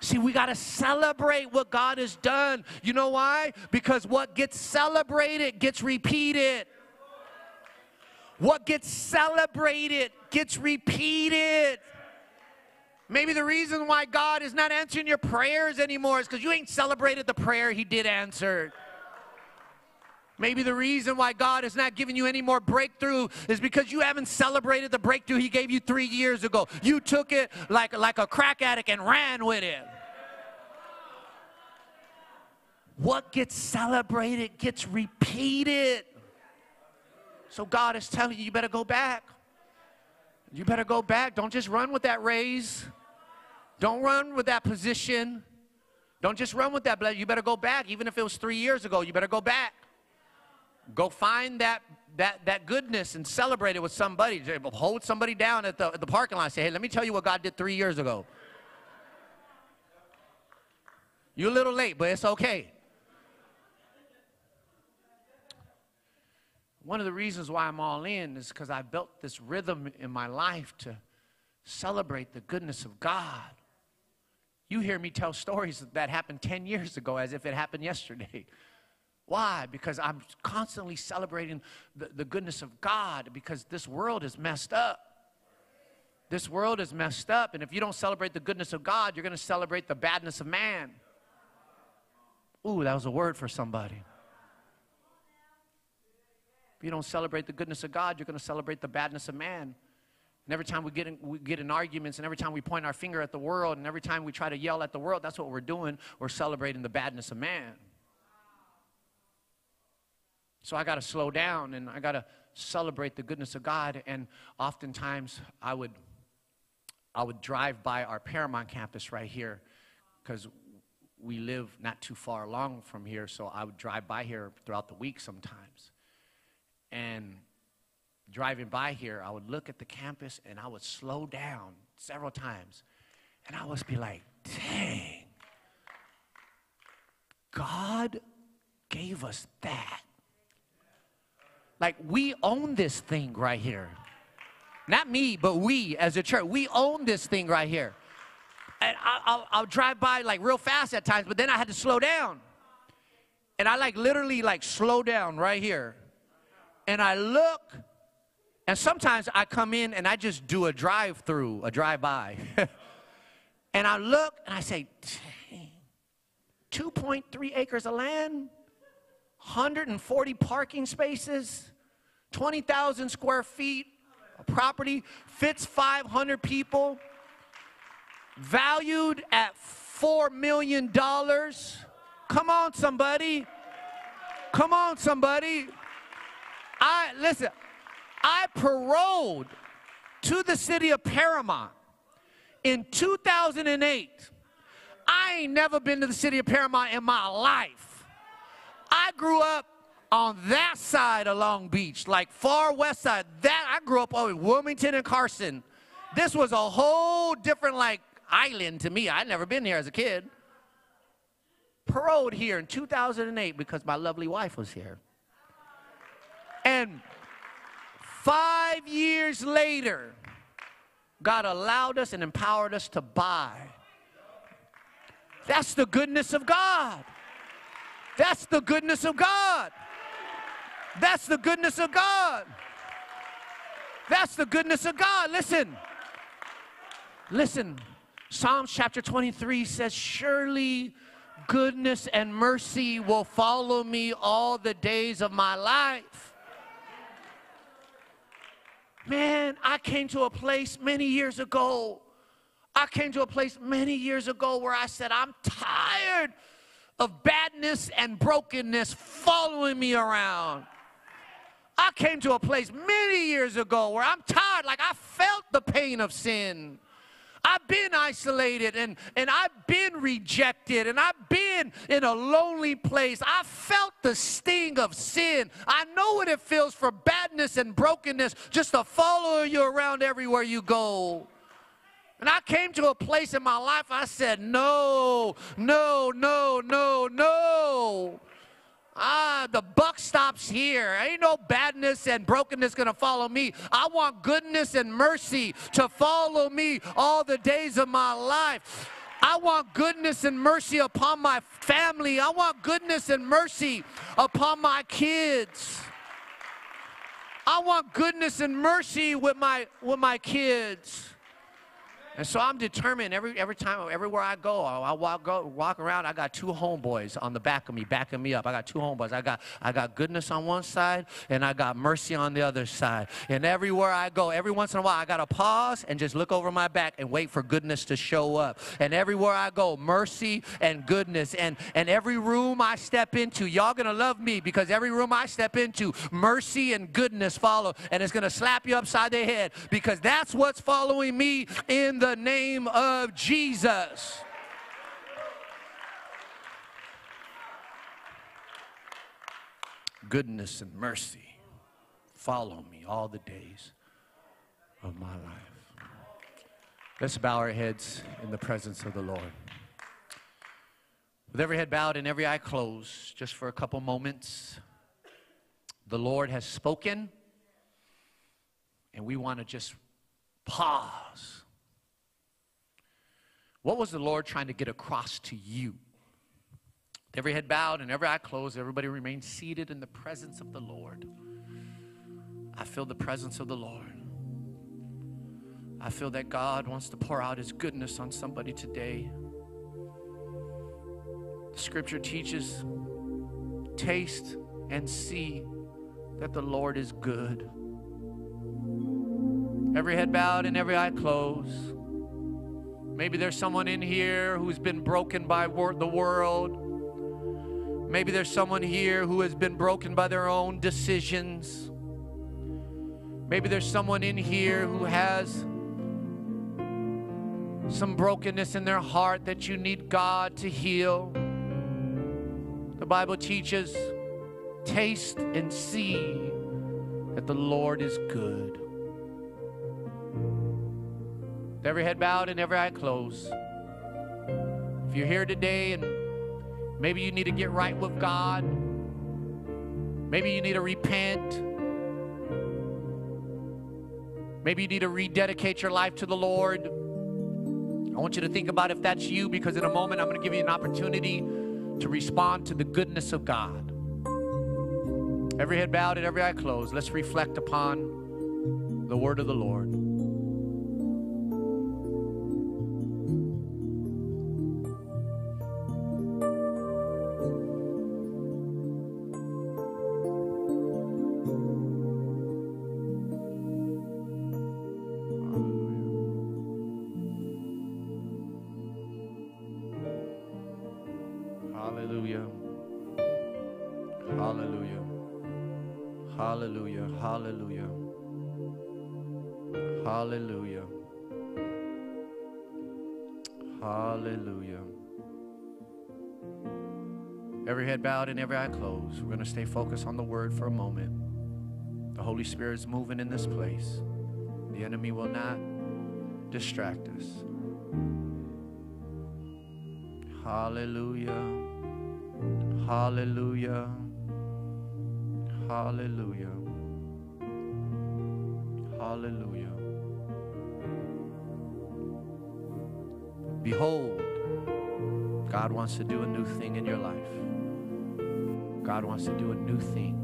See, we got to celebrate what God has done. You know why? Because what gets celebrated gets repeated. What gets celebrated gets repeated. Maybe the reason why God is not answering your prayers anymore is because you ain't celebrated the prayer He did answer. Maybe the reason why God is not giving you any more breakthrough is because you haven't celebrated the breakthrough He gave you three years ago. You took it like, like a crack addict and ran with it. What gets celebrated gets repeated. So God is telling you, you better go back. You better go back. Don't just run with that raise. Don't run with that position. Don't just run with that. You better go back. Even if it was three years ago, you better go back. Go find that, that, that goodness and celebrate it with somebody. Hold somebody down at the, at the parking lot say, hey, let me tell you what God did three years ago. You're a little late, but it's okay. One of the reasons why I'm all in is because I built this rhythm in my life to celebrate the goodness of God. You hear me tell stories that happened 10 years ago as if it happened yesterday. Why? Because I'm constantly celebrating the, the goodness of God because this world is messed up. This world is messed up, and if you don't celebrate the goodness of God, you're going to celebrate the badness of man. Ooh, that was a word for somebody. If you don't celebrate the goodness of God, you're going to celebrate the badness of man. And every time we get, in, we get in arguments, and every time we point our finger at the world, and every time we try to yell at the world, that's what we're doing. We're celebrating the badness of man. So I got to slow down and I got to celebrate the goodness of God. And oftentimes I would, I would drive by our Paramount campus right here because we live not too far along from here. So I would drive by here throughout the week sometimes. And driving by here, I would look at the campus and I would slow down several times. And I would be like, dang, God gave us that. Like, we own this thing right here. Not me, but we as a church. We own this thing right here. And I'll, I'll, drive by like real fast at times, but then I had to slow down. And I like literally like slow down right here. And I look, and sometimes I come in and I just do a drive through, a drive by. and I look and I say, 2.3 acres of land? 140 parking spaces, 20,000 square feet of property, fits 500 people. valued at $4 million. Come on, somebody. Come on, somebody. I, listen, I paroled to the city of Paramount in 2008. I ain't never been to the city of Paramount in my life. I grew up on that side of Long Beach, like far west side. That I grew up on Wilmington and Carson. This was a whole different like island to me. I'd never been here as a kid. Paroled here in 2008 because my lovely wife was here. And five years later, God allowed us and empowered us to buy. That's the goodness of God. That's the goodness of God. That's the goodness of God. That's the goodness of God. Listen. Listen. Psalms chapter 23 says, Surely goodness and mercy will follow me all the days of my life. Man, I came to a place many years ago. I came to a place many years ago where I said, I'm tired of badness and brokenness following me around. I came to a place many years ago where I'm tired, like I felt the pain of sin. I've been isolated and, and I've been rejected and I've been in a lonely place. I felt the sting of sin. I know what it feels for badness and brokenness just to follow you around everywhere you go. And I came to a place in my life, I said, no, no, no, no, no. Ah, the buck stops here. Ain't no badness and brokenness gonna follow me. I want goodness and mercy to follow me all the days of my life. I want goodness and mercy upon my family. I want goodness and mercy upon my kids. I want goodness and mercy with my with my kids. And so I'm determined every, every time, everywhere I go, I walk, go, walk around, I got two homeboys on the back of me, backing me up. I got two homeboys. I got, I got goodness on one side and I got mercy on the other side. And everywhere I go, every once in a while, I got to pause and just look over my back and wait for goodness to show up. And everywhere I go, mercy and goodness. And, and every room I step into, y'all going to love me because every room I step into, mercy and goodness follow. And it's going to slap you upside the head because that's what's following me in the the name of Jesus. Goodness and mercy follow me all the days of my life. Let's bow our heads in the presence of the Lord. With every head bowed and every eye closed, just for a couple moments, the Lord has spoken, and we want to just pause what was the Lord trying to get across to you? Every head bowed and every eye closed, everybody remained seated in the presence of the Lord. I feel the presence of the Lord. I feel that God wants to pour out His goodness on somebody today. The scripture teaches taste and see that the Lord is good. Every head bowed and every eye closed. Maybe there's someone in here who's been broken by wor- the world. Maybe there's someone here who has been broken by their own decisions. Maybe there's someone in here who has some brokenness in their heart that you need God to heal. The Bible teaches taste and see that the Lord is good every head bowed and every eye closed. If you're here today and maybe you need to get right with God, maybe you need to repent, maybe you need to rededicate your life to the Lord. I want you to think about if that's you because in a moment I'm going to give you an opportunity to respond to the goodness of God. Every head bowed and every eye closed. Let's reflect upon the word of the Lord. Bowed and every eye closed. We're going to stay focused on the word for a moment. The Holy Spirit is moving in this place. The enemy will not distract us. Hallelujah. Hallelujah. Hallelujah. Hallelujah. Behold, God wants to do a new thing in your life. God wants to do a new thing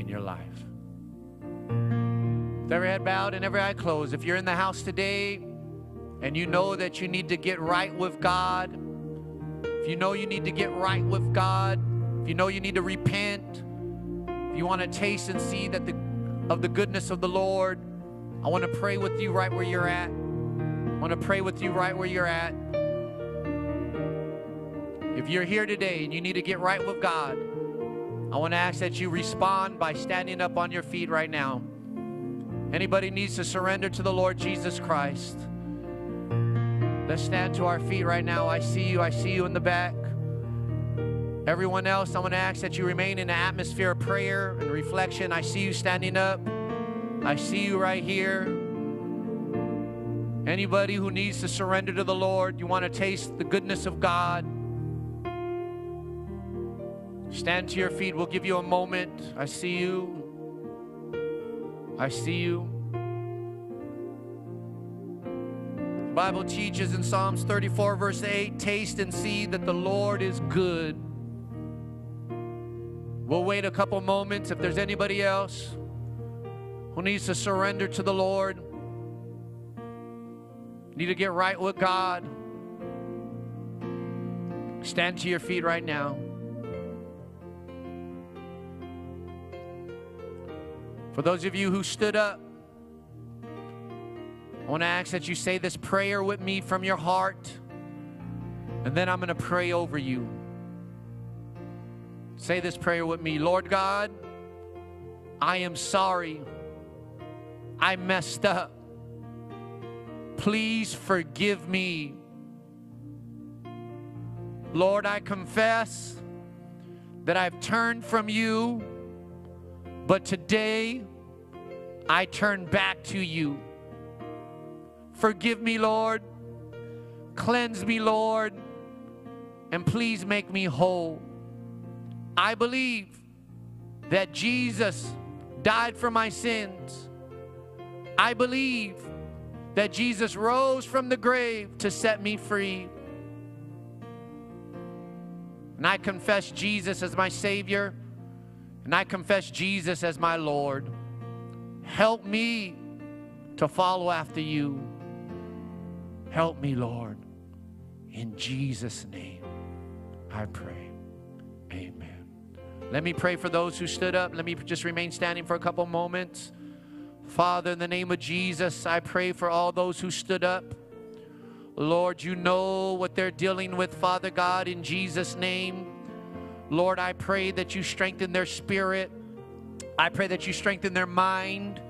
in your life. With every head bowed and every eye closed, if you're in the house today and you know that you need to get right with God, if you know you need to get right with God, if you know you need to repent, if you want to taste and see that the, of the goodness of the Lord, I want to pray with you right where you're at. I want to pray with you right where you're at. If you're here today and you need to get right with God, I want to ask that you respond by standing up on your feet right now. Anybody needs to surrender to the Lord Jesus Christ. Let's stand to our feet right now. I see you. I see you in the back. Everyone else, I want to ask that you remain in the atmosphere of prayer and reflection. I see you standing up. I see you right here. Anybody who needs to surrender to the Lord, you want to taste the goodness of God, stand to your feet. We'll give you a moment. I see you. I see you. The Bible teaches in Psalms 34, verse 8 taste and see that the Lord is good. We'll wait a couple moments if there's anybody else who needs to surrender to the Lord, need to get right with God. Stand to your feet right now. For those of you who stood up, I want to ask that you say this prayer with me from your heart, and then I'm going to pray over you. Say this prayer with me Lord God, I am sorry. I messed up. Please forgive me. Lord, I confess that I've turned from you, but today I turn back to you. Forgive me, Lord. Cleanse me, Lord. And please make me whole. I believe that Jesus died for my sins. I believe that Jesus rose from the grave to set me free. And I confess Jesus as my Savior, and I confess Jesus as my Lord. Help me to follow after you. Help me, Lord. In Jesus' name, I pray. Amen. Let me pray for those who stood up. Let me just remain standing for a couple moments. Father, in the name of Jesus, I pray for all those who stood up. Lord, you know what they're dealing with, Father God, in Jesus' name. Lord, I pray that you strengthen their spirit. I pray that you strengthen their mind.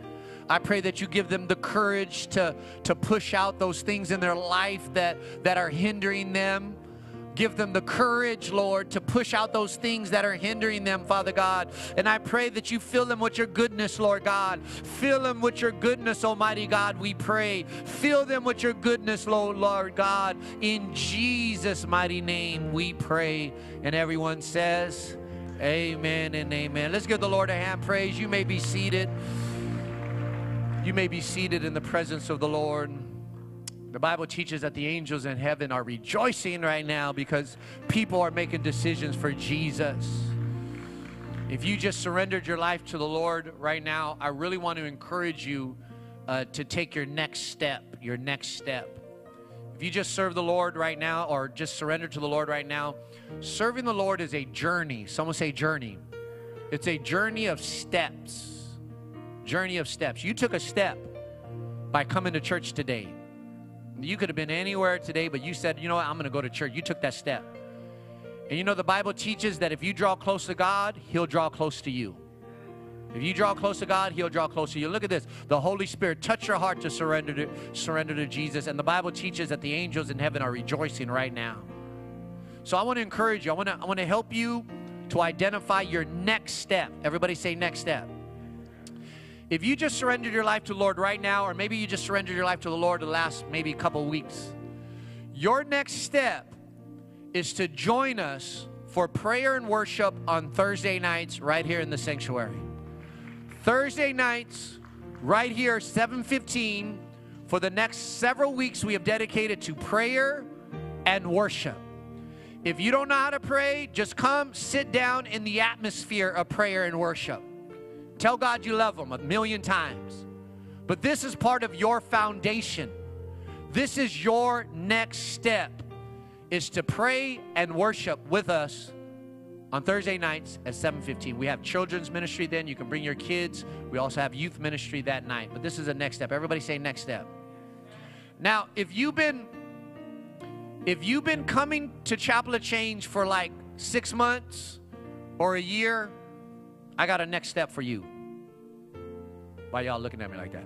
I pray that you give them the courage to, to push out those things in their life that, that are hindering them. Give them the courage, Lord, to push out those things that are hindering them, Father God. And I pray that you fill them with your goodness, Lord God. Fill them with your goodness, Almighty God, we pray. Fill them with your goodness, Lord, Lord God. In Jesus' mighty name, we pray. And everyone says, Amen and amen. Let's give the Lord a hand praise. You may be seated. You may be seated in the presence of the Lord. The Bible teaches that the angels in heaven are rejoicing right now because people are making decisions for Jesus. If you just surrendered your life to the Lord right now, I really want to encourage you uh, to take your next step. Your next step. If you just serve the Lord right now or just surrender to the Lord right now, serving the Lord is a journey. Someone say journey. It's a journey of steps. Journey of steps. You took a step by coming to church today. You could have been anywhere today, but you said, you know what, I'm going to go to church. You took that step. And you know, the Bible teaches that if you draw close to God, He'll draw close to you. If you draw close to God, He'll draw close to you. Look at this. The Holy Spirit touch your heart to surrender to surrender to Jesus. And the Bible teaches that the angels in heaven are rejoicing right now. So I want to encourage you. I want to I want to help you to identify your next step. Everybody say next step. If you just surrendered your life to the Lord right now, or maybe you just surrendered your life to the Lord the last maybe couple weeks, your next step is to join us for prayer and worship on Thursday nights right here in the sanctuary. Thursday nights, right here, 7:15. For the next several weeks, we have dedicated to prayer and worship. If you don't know how to pray, just come sit down in the atmosphere of prayer and worship. Tell God you love Him a million times. But this is part of your foundation. This is your next step is to pray and worship with us on Thursday nights at 7:15. We have children's ministry then. You can bring your kids. We also have youth ministry that night. But this is the next step. Everybody say next step. Now, if you've been if you've been coming to Chapel of Change for like 6 months or a year, I got a next step for you. Why y'all looking at me like that?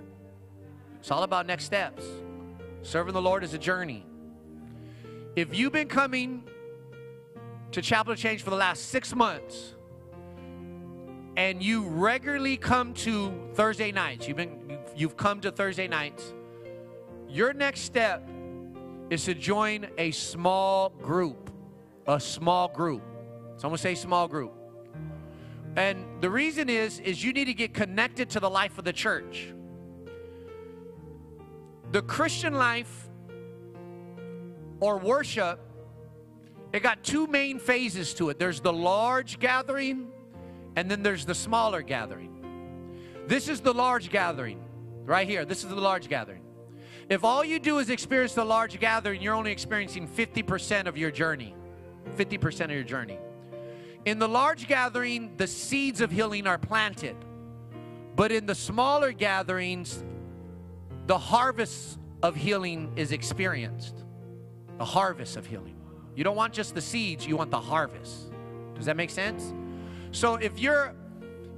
It's all about next steps. Serving the Lord is a journey. If you've been coming to Chapel of Change for the last six months and you regularly come to Thursday nights, you've been you've come to Thursday nights, your next step is to join a small group. A small group. Someone say small group. And the reason is is you need to get connected to the life of the church. The Christian life or worship, it got two main phases to it. There's the large gathering, and then there's the smaller gathering. This is the large gathering, right here. This is the large gathering. If all you do is experience the large gathering, you're only experiencing 50% of your journey. 50% of your journey. In the large gathering, the seeds of healing are planted. But in the smaller gatherings, the harvest of healing is experienced the harvest of healing. You don't want just the seeds, you want the harvest. Does that make sense? So if you're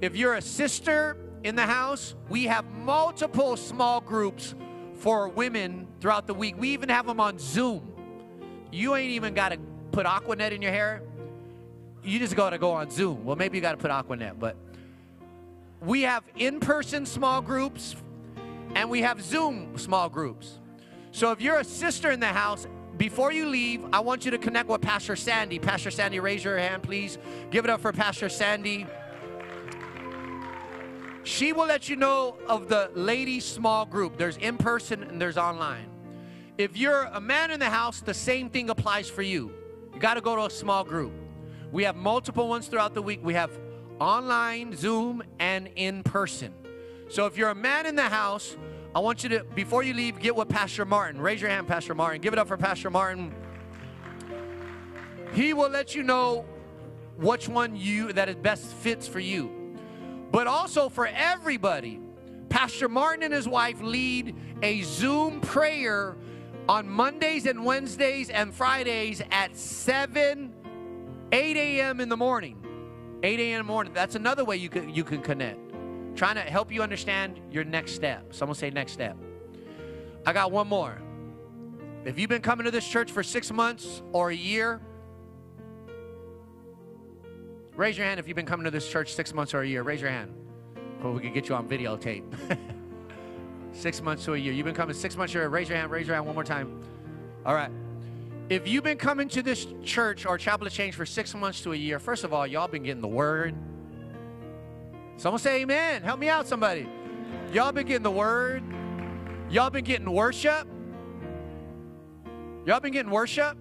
if you're a sister in the house, we have multiple small groups for women throughout the week. We even have them on Zoom. You ain't even got to put Aquanet in your hair. You just got to go on Zoom. Well, maybe you got to put Aquanet, but we have in-person small groups and we have Zoom small groups. So if you're a sister in the house before you leave, I want you to connect with Pastor Sandy. Pastor Sandy, raise your hand, please. Give it up for Pastor Sandy. She will let you know of the ladies' small group. There's in person and there's online. If you're a man in the house, the same thing applies for you. You got to go to a small group. We have multiple ones throughout the week. We have online, Zoom, and in person. So if you're a man in the house, I want you to, before you leave, get with Pastor Martin. Raise your hand, Pastor Martin. Give it up for Pastor Martin. He will let you know which one you that is best fits for you. But also for everybody, Pastor Martin and his wife lead a Zoom prayer on Mondays and Wednesdays and Fridays at 7, 8 a.m. in the morning. 8 a.m. in the morning. That's another way you can you can connect trying to help you understand your next step. Someone say next step. I got one more. If you've been coming to this church for six months or a year, raise your hand if you've been coming to this church six months or a year. Raise your hand. Well, we can get you on videotape. six months to a year. You've been coming six months or a year. Raise your hand. Raise your hand one more time. All right. If you've been coming to this church or Chapel of Change for six months to a year, first of all, y'all been getting the word Someone say amen. Help me out, somebody. Y'all been getting the word. Y'all been getting worship. Y'all been getting worship.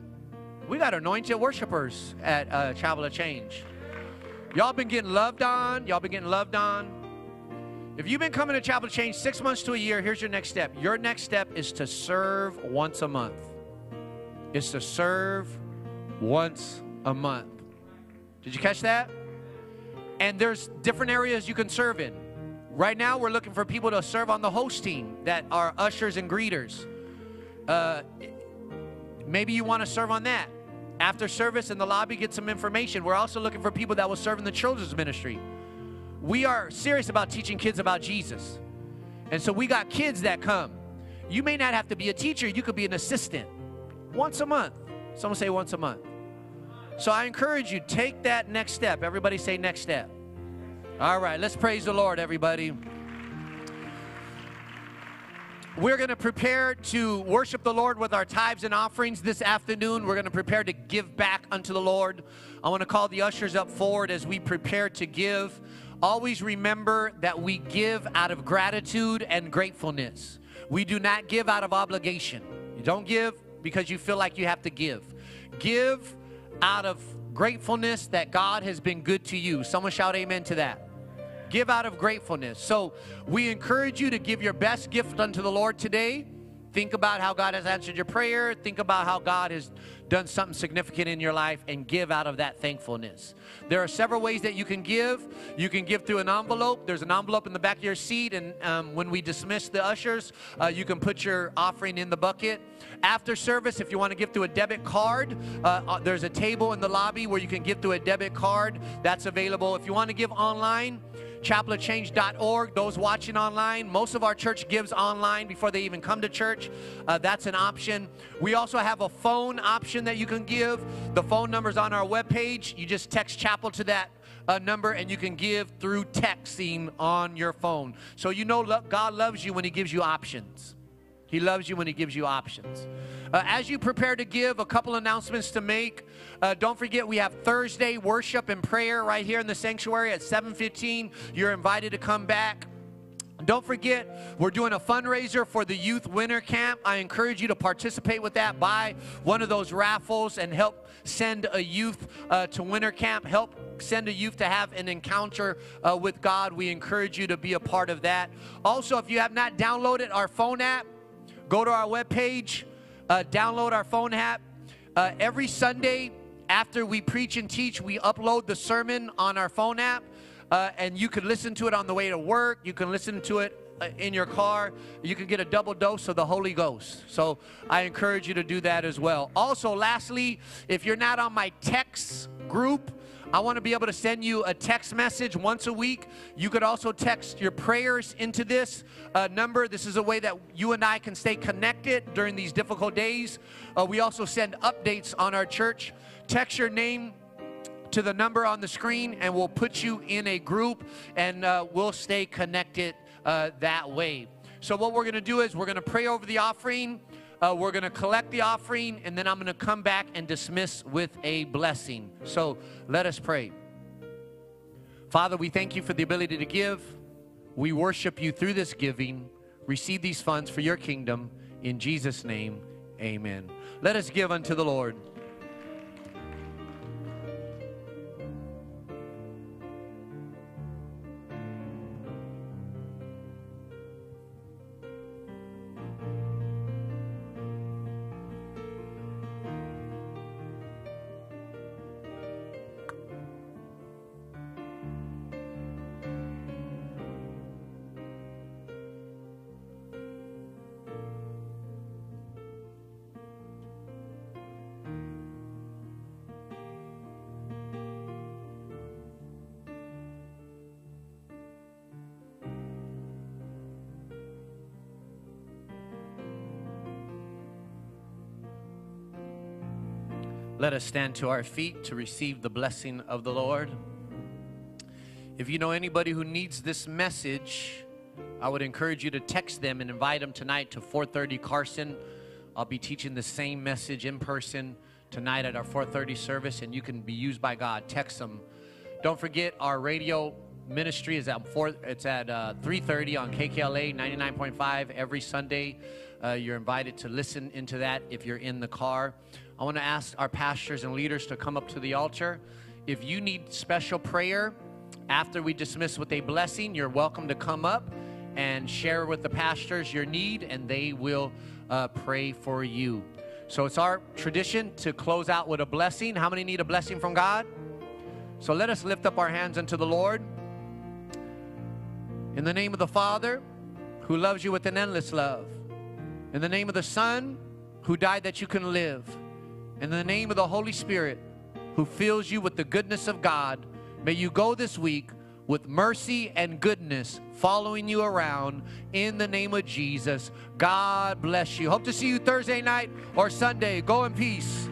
We got anointed worshipers at uh, Chapel of Change. Y'all been getting loved on. Y'all been getting loved on. If you've been coming to Chapel of Change six months to a year, here's your next step. Your next step is to serve once a month. Is to serve once a month. Did you catch that? And there's different areas you can serve in. Right now, we're looking for people to serve on the host team that are ushers and greeters. Uh, maybe you want to serve on that. After service in the lobby, get some information. We're also looking for people that will serve in the children's ministry. We are serious about teaching kids about Jesus. And so we got kids that come. You may not have to be a teacher, you could be an assistant once a month. Someone say once a month. So I encourage you, take that next step. Everybody say next step. All right, let's praise the Lord, everybody. We're going to prepare to worship the Lord with our tithes and offerings this afternoon. We're going to prepare to give back unto the Lord. I want to call the ushers up forward as we prepare to give. Always remember that we give out of gratitude and gratefulness. We do not give out of obligation. You don't give because you feel like you have to give. Give out of gratefulness that God has been good to you. Someone shout amen to that. Give out of gratefulness. So we encourage you to give your best gift unto the Lord today. Think about how God has answered your prayer. Think about how God has done something significant in your life and give out of that thankfulness. There are several ways that you can give. You can give through an envelope. There's an envelope in the back of your seat, and um, when we dismiss the ushers, uh, you can put your offering in the bucket. After service, if you want to give through a debit card, uh, uh, there's a table in the lobby where you can give through a debit card. That's available. If you want to give online, chapelofchange.org. Those watching online, most of our church gives online before they even come to church. Uh, that's an option. We also have a phone option that you can give. The phone number is on our webpage. You just text chapel to that uh, number and you can give through texting on your phone. So you know God loves you when He gives you options. He loves you when He gives you options. Uh, as you prepare to give, a couple announcements to make. Uh, don't forget, we have Thursday worship and prayer right here in the sanctuary at 7:15. You're invited to come back. Don't forget, we're doing a fundraiser for the youth winter camp. I encourage you to participate with that. Buy one of those raffles and help send a youth uh, to winter camp. Help send a youth to have an encounter uh, with God. We encourage you to be a part of that. Also, if you have not downloaded our phone app, go to our webpage, uh, download our phone app. Uh, every Sunday after we preach and teach, we upload the sermon on our phone app. Uh, and you can listen to it on the way to work. You can listen to it uh, in your car. You can get a double dose of the Holy Ghost. So I encourage you to do that as well. Also, lastly, if you're not on my text group, I want to be able to send you a text message once a week. You could also text your prayers into this uh, number. This is a way that you and I can stay connected during these difficult days. Uh, we also send updates on our church. Text your name to the number on the screen, and we'll put you in a group and uh, we'll stay connected uh, that way. So, what we're going to do is we're going to pray over the offering. Uh, we're going to collect the offering, and then I'm going to come back and dismiss with a blessing. So let us pray. Father, we thank you for the ability to give. We worship you through this giving. Receive these funds for your kingdom. In Jesus' name, amen. Let us give unto the Lord. Let us stand to our feet to receive the blessing of the Lord. If you know anybody who needs this message, I would encourage you to text them and invite them tonight to 4:30 Carson. I'll be teaching the same message in person tonight at our 4:30 service, and you can be used by God. Text them. Don't forget our radio ministry is at four. It's at uh, 3:30 on KKLA 99.5 every Sunday. Uh, you're invited to listen into that if you're in the car. I want to ask our pastors and leaders to come up to the altar. If you need special prayer after we dismiss with a blessing, you're welcome to come up and share with the pastors your need, and they will uh, pray for you. So it's our tradition to close out with a blessing. How many need a blessing from God? So let us lift up our hands unto the Lord. In the name of the Father, who loves you with an endless love. In the name of the Son, who died that you can live In the name of the Holy Spirit, who fills you with the goodness of God, may you go this week with mercy and goodness following you around in the name of Jesus. God bless you. Hope to see you Thursday night or Sunday. Go in peace.